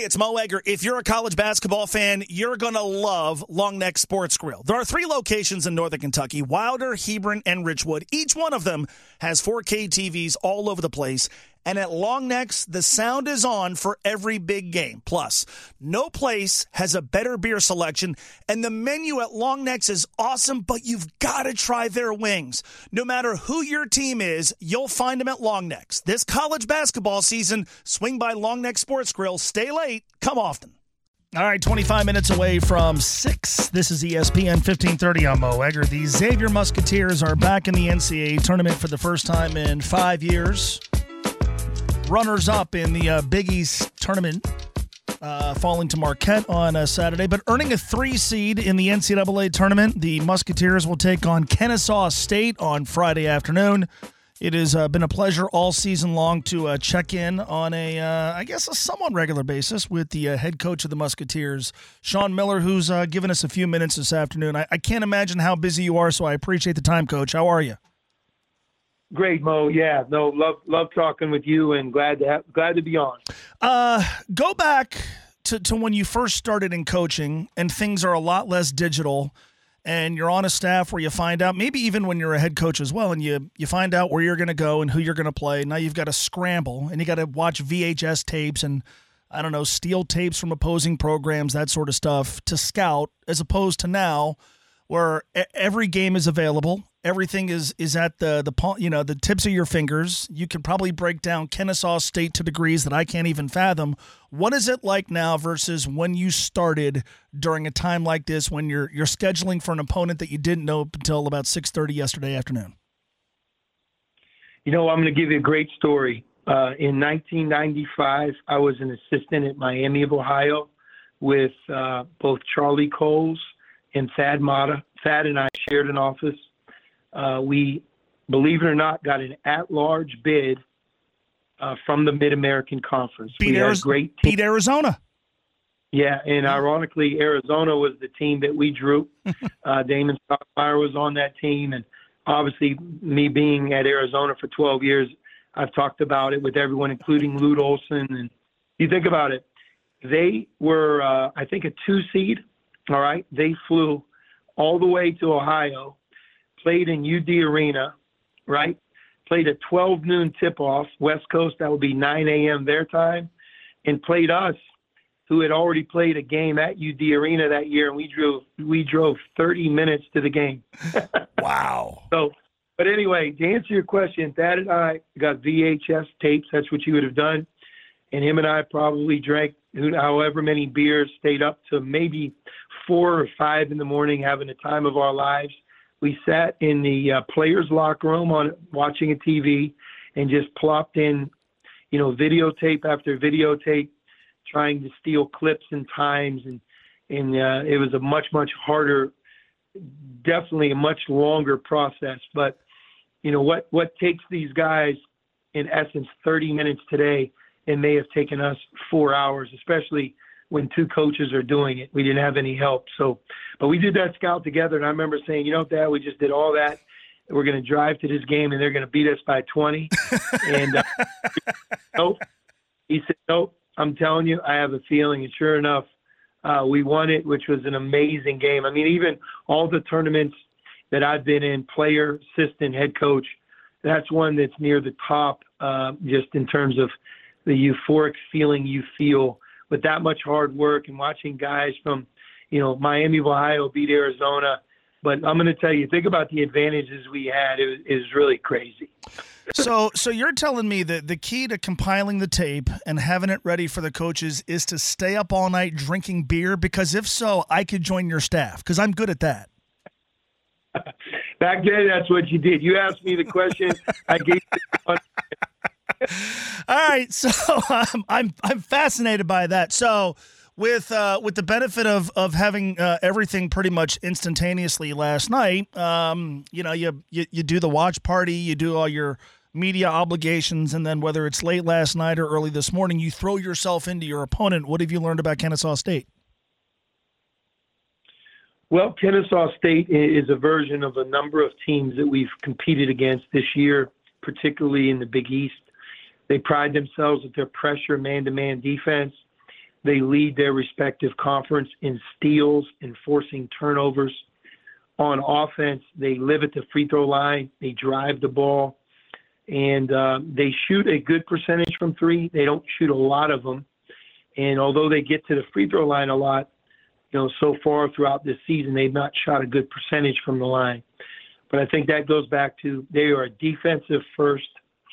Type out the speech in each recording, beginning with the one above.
Hey, it's Mo Egger. If you're a college basketball fan, you're going to love Long Neck Sports Grill. There are three locations in Northern Kentucky Wilder, Hebron, and Richwood. Each one of them has 4K TVs all over the place. And at Longnecks, the sound is on for every big game. Plus, no place has a better beer selection, and the menu at Longnecks is awesome, but you've got to try their wings. No matter who your team is, you'll find them at Longnecks. This college basketball season, swing by Long Neck Sports Grill. Stay late, come often. All right, 25 minutes away from 6. This is ESPN 1530 on Mo Egger. The Xavier Musketeers are back in the NCAA tournament for the first time in five years runners up in the uh, Big East tournament, uh, falling to Marquette on a Saturday, but earning a three seed in the NCAA tournament. The Musketeers will take on Kennesaw State on Friday afternoon. It has uh, been a pleasure all season long to uh, check in on a, uh, I guess, a somewhat regular basis with the uh, head coach of the Musketeers, Sean Miller, who's uh, given us a few minutes this afternoon. I-, I can't imagine how busy you are, so I appreciate the time, Coach. How are you? Great, Mo. Yeah, no, love love talking with you, and glad to have, glad to be on. Uh, go back to to when you first started in coaching, and things are a lot less digital, and you're on a staff where you find out maybe even when you're a head coach as well, and you you find out where you're going to go and who you're going to play. Now you've got to scramble, and you got to watch VHS tapes and. I don't know, steal tapes from opposing programs, that sort of stuff to scout, as opposed to now where every game is available everything is is at the the you know the tips of your fingers. You can probably break down Kennesaw State to degrees that I can't even fathom. What is it like now versus when you started during a time like this when you're you're scheduling for an opponent that you didn't know until about six thirty yesterday afternoon? You know, I'm going to give you a great story. Uh, in 1995, I was an assistant at Miami of Ohio with uh, both Charlie Coles and Thad Matta. Thad and I shared an office uh, we, believe it or not, got an at-large bid uh, from the Mid American Conference. Beat, Ariz- great team. beat Arizona. Yeah, and ironically, Arizona was the team that we drew. uh, Damon Stoudemire was on that team, and obviously, me being at Arizona for 12 years, I've talked about it with everyone, including Lute Olson. And you think about it, they were, uh, I think, a two seed. All right, they flew all the way to Ohio played in UD Arena, right? Played a 12 noon tip off, West Coast, that would be 9 a.m. their time, and played us, who had already played a game at UD Arena that year, and we drove we drove 30 minutes to the game. wow. So, but anyway, to answer your question, Thad and I got VHS tapes. That's what you would have done, and him and I probably drank however many beers, stayed up to maybe four or five in the morning, having the time of our lives we sat in the uh, players' locker room on watching a TV and just plopped in, you know, videotape after videotape, trying to steal clips and times, and and uh, it was a much much harder, definitely a much longer process. But you know what what takes these guys in essence 30 minutes today, it may have taken us four hours, especially when two coaches are doing it. We didn't have any help. So, but we did that scout together. And I remember saying, you know, Thad, we just did all that. We're going to drive to this game and they're going to beat us by 20. and uh, nope. He said, nope. I'm telling you, I have a feeling. And sure enough, uh, we won it, which was an amazing game. I mean, even all the tournaments that I've been in, player, assistant, head coach, that's one that's near the top, uh, just in terms of the euphoric feeling you feel with that much hard work and watching guys from, you know, Miami of Ohio beat Arizona. But I'm going to tell you, think about the advantages we had. It was, really crazy. so, so you're telling me that the key to compiling the tape and having it ready for the coaches is to stay up all night drinking beer? Because if so, I could join your staff because I'm good at that. Back then, that's what you did. You asked me the question. I gave. All right, so um, I'm I'm fascinated by that. So with uh, with the benefit of of having uh, everything pretty much instantaneously last night, um, you know, you, you you do the watch party, you do all your media obligations, and then whether it's late last night or early this morning, you throw yourself into your opponent. What have you learned about Kennesaw State? Well, Kennesaw State is a version of a number of teams that we've competed against this year, particularly in the Big East. They pride themselves with their pressure man to man defense. They lead their respective conference in steals and forcing turnovers. On offense, they live at the free throw line. They drive the ball, and uh, they shoot a good percentage from three. They don't shoot a lot of them, and although they get to the free throw line a lot, you know, so far throughout this season, they've not shot a good percentage from the line. But I think that goes back to they are a defensive first,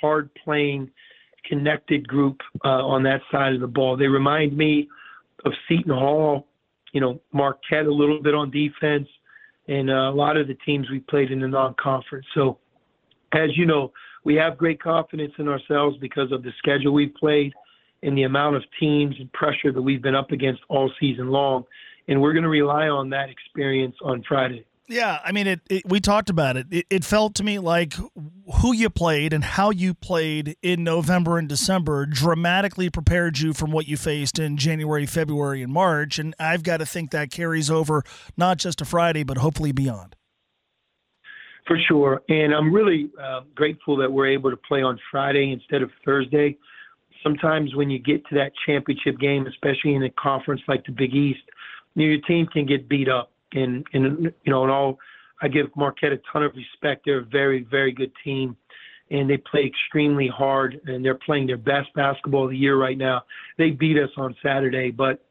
hard playing, connected group uh, on that side of the ball. They remind me of Seton Hall, you know, Marquette a little bit on defense, and uh, a lot of the teams we played in the non-conference. So, as you know, we have great confidence in ourselves because of the schedule we've played and the amount of teams and pressure that we've been up against all season long, and we're going to rely on that experience on Friday. Yeah, I mean, it, it, we talked about it. it. it. felt to me like who you played and how you played in November and December dramatically prepared you from what you faced in January, February, and March. And I've got to think that carries over not just to Friday, but hopefully beyond. For sure. And I'm really uh, grateful that we're able to play on Friday instead of Thursday. Sometimes when you get to that championship game, especially in a conference like the Big East, your team can get beat up and and you know, and all I give Marquette a ton of respect. They're a very very good team, and they play extremely hard, and they're playing their best basketball of the year right now. They beat us on Saturday, but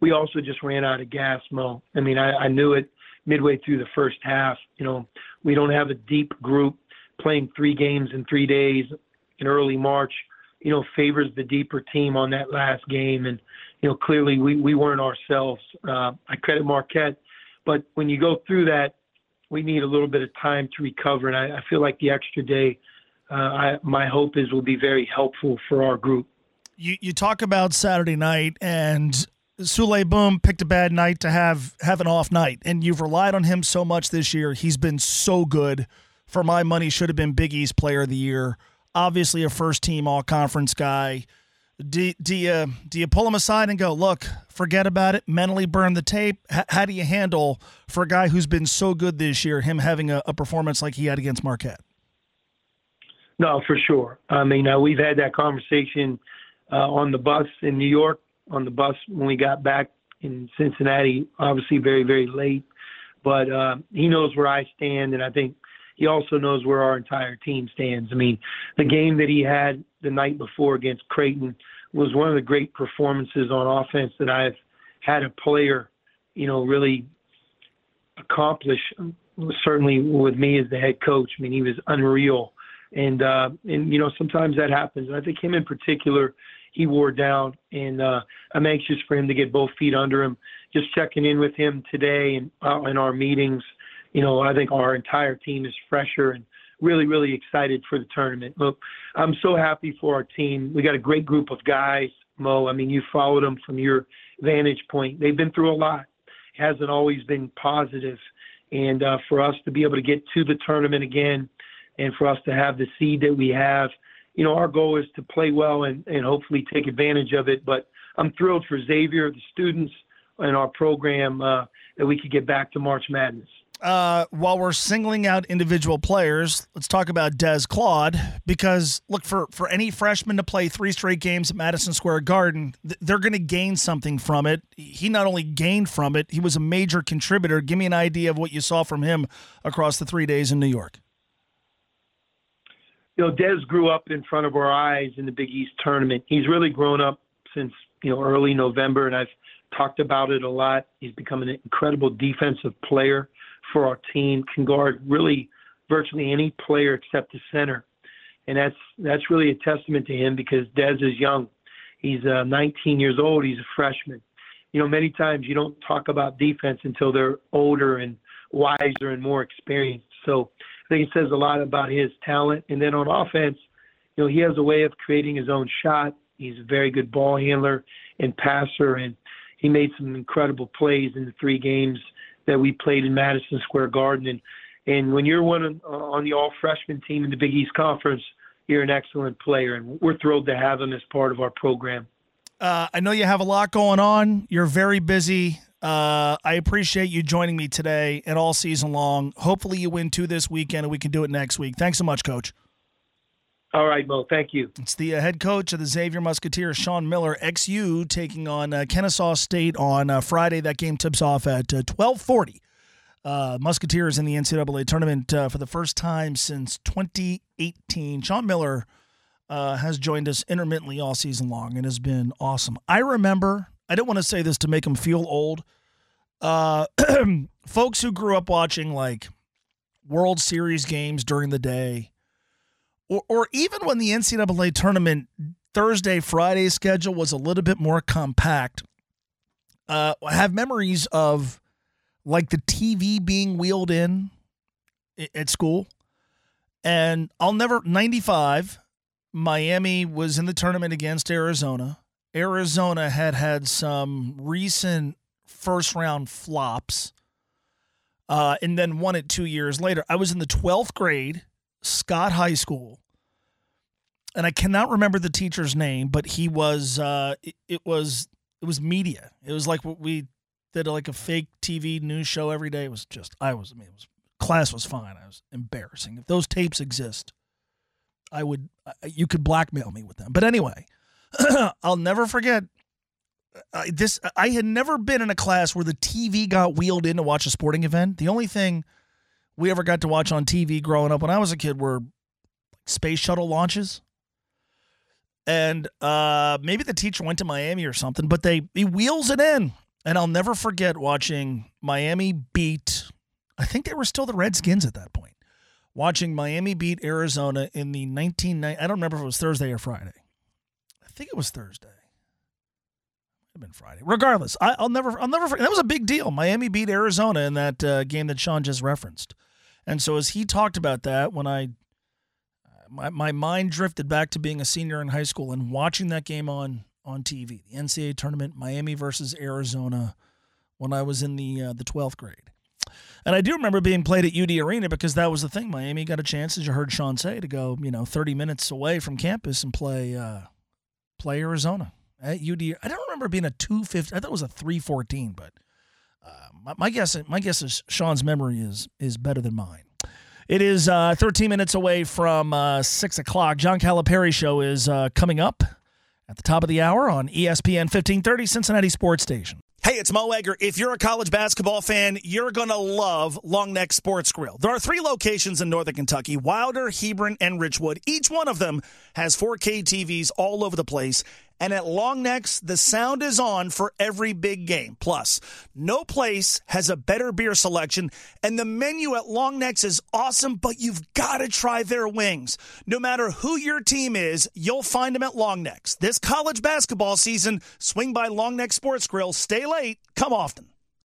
we also just ran out of gas, Mo. I mean, I, I knew it midway through the first half. You know, we don't have a deep group playing three games in three days in early March. You know, favors the deeper team on that last game, and you know, clearly we we weren't ourselves. Uh, I credit Marquette but when you go through that, we need a little bit of time to recover, and I, I feel like the extra day, uh, I, my hope is will be very helpful for our group. You you talk about Saturday night and Souley Boum picked a bad night to have have an off night, and you've relied on him so much this year. He's been so good. For my money, should have been Big East Player of the Year. Obviously, a first team All Conference guy do, do you do you pull him aside and go, look, forget about it, mentally burn the tape? H- how do you handle for a guy who's been so good this year, him having a, a performance like he had against Marquette? No, for sure. I mean, uh, we've had that conversation uh, on the bus in New York, on the bus when we got back in Cincinnati. Obviously, very very late, but uh, he knows where I stand, and I think he also knows where our entire team stands. I mean, the game that he had the night before against Creighton was one of the great performances on offense that I've had a player, you know, really accomplish. Certainly with me as the head coach, I mean, he was unreal, and uh, and you know sometimes that happens. And I think him in particular, he wore down, and uh, I'm anxious for him to get both feet under him. Just checking in with him today and uh, in our meetings you know, I think our entire team is fresher and really, really excited for the tournament. Look, I'm so happy for our team. We got a great group of guys, Mo. I mean, you followed them from your vantage point. They've been through a lot. It hasn't always been positive. And uh, for us to be able to get to the tournament again and for us to have the seed that we have, you know, our goal is to play well and, and hopefully take advantage of it. But I'm thrilled for Xavier, the students, and our program uh, that we could get back to March Madness uh, while we're singling out individual players, let's talk about Des Claude because look for for any freshman to play three straight games at Madison Square Garden, they're going to gain something from it. He not only gained from it, he was a major contributor. Give me an idea of what you saw from him across the three days in New York. You know, Des grew up in front of our eyes in the Big East tournament. He's really grown up since you know early November, and I've talked about it a lot. He's become an incredible defensive player for our team, can guard really virtually any player except the center. And that's that's really a testament to him because Des is young. He's uh, 19 years old. He's a freshman. You know, many times you don't talk about defense until they're older and wiser and more experienced. So I think it says a lot about his talent. And then on offense, you know, he has a way of creating his own shot. He's a very good ball handler and passer, and he made some incredible plays in the three games that we played in Madison Square Garden. And and when you're one uh, on the all freshman team in the Big East Conference, you're an excellent player, and we're thrilled to have him as part of our program. Uh, I know you have a lot going on. You're very busy. Uh, I appreciate you joining me today and all season long. Hopefully, you win two this weekend, and we can do it next week. Thanks so much, Coach. All right, Mo. Thank you. It's the uh, head coach of the Xavier Musketeers, Sean Miller, XU, taking on uh, Kennesaw State on uh, Friday. That game tips off at uh, twelve forty. Uh, Musketeers in the NCAA tournament uh, for the first time since 2018. Sean Miller has joined us intermittently all season long and has been awesome. I remember. I don't want to say this to make him feel old. folks who grew up watching like World Series games during the day or, or even when the NCAA tournament Thursday, Friday schedule was a little bit more compact, uh, I have memories of like the TV being wheeled in at school. And I'll never, 95, Miami was in the tournament against Arizona. Arizona had had some recent first round flops uh, and then won it two years later. I was in the 12th grade Scott High School, and I cannot remember the teacher's name, but he was uh, it, it was it was media. It was like what we did like a fake TV news show every day. It was just I was I mean it was class was fine. I was embarrassing. If those tapes exist, I would you could blackmail me with them. But anyway, I'll never forget uh, this. I had never been in a class where the TV got wheeled in to watch a sporting event. The only thing we ever got to watch on TV growing up when I was a kid were space shuttle launches. And uh, maybe the teacher went to Miami or something, but they he wheels it in. And I'll never forget watching Miami beat, I think they were still the Redskins at that point, watching Miami beat Arizona in the 1990, I don't remember if it was Thursday or Friday. I think it was Thursday. Have been Friday. Regardless, I, will never, I'll never. That was a big deal. Miami beat Arizona in that uh, game that Sean just referenced. And so as he talked about that, when I my, my mind drifted back to being a senior in high school and watching that game on on TV, the NCAA tournament, Miami versus Arizona, when I was in the uh, the twelfth grade. And I do remember being played at UD Arena because that was the thing. Miami got a chance, as you heard Sean say, to go you know thirty minutes away from campus and play uh, play Arizona at UD. I don't remember being a two fifty. I thought it was a three fourteen, but uh, my, my, guess my guess is Sean's memory is is better than mine. It is uh, 13 minutes away from uh, 6 o'clock. John Calipari Show is uh, coming up at the top of the hour on ESPN 1530 Cincinnati Sports Station. Hey, it's Mo Egger. If you're a college basketball fan, you're going to love Long Neck Sports Grill. There are three locations in Northern Kentucky Wilder, Hebron, and Richwood. Each one of them has 4K TVs all over the place and at Longnecks, the sound is on for every big game. Plus, no place has a better beer selection, and the menu at Longnecks is awesome, but you've got to try their wings. No matter who your team is, you'll find them at Longnecks. This college basketball season, swing by Longnecks Sports Grill. Stay late, come often.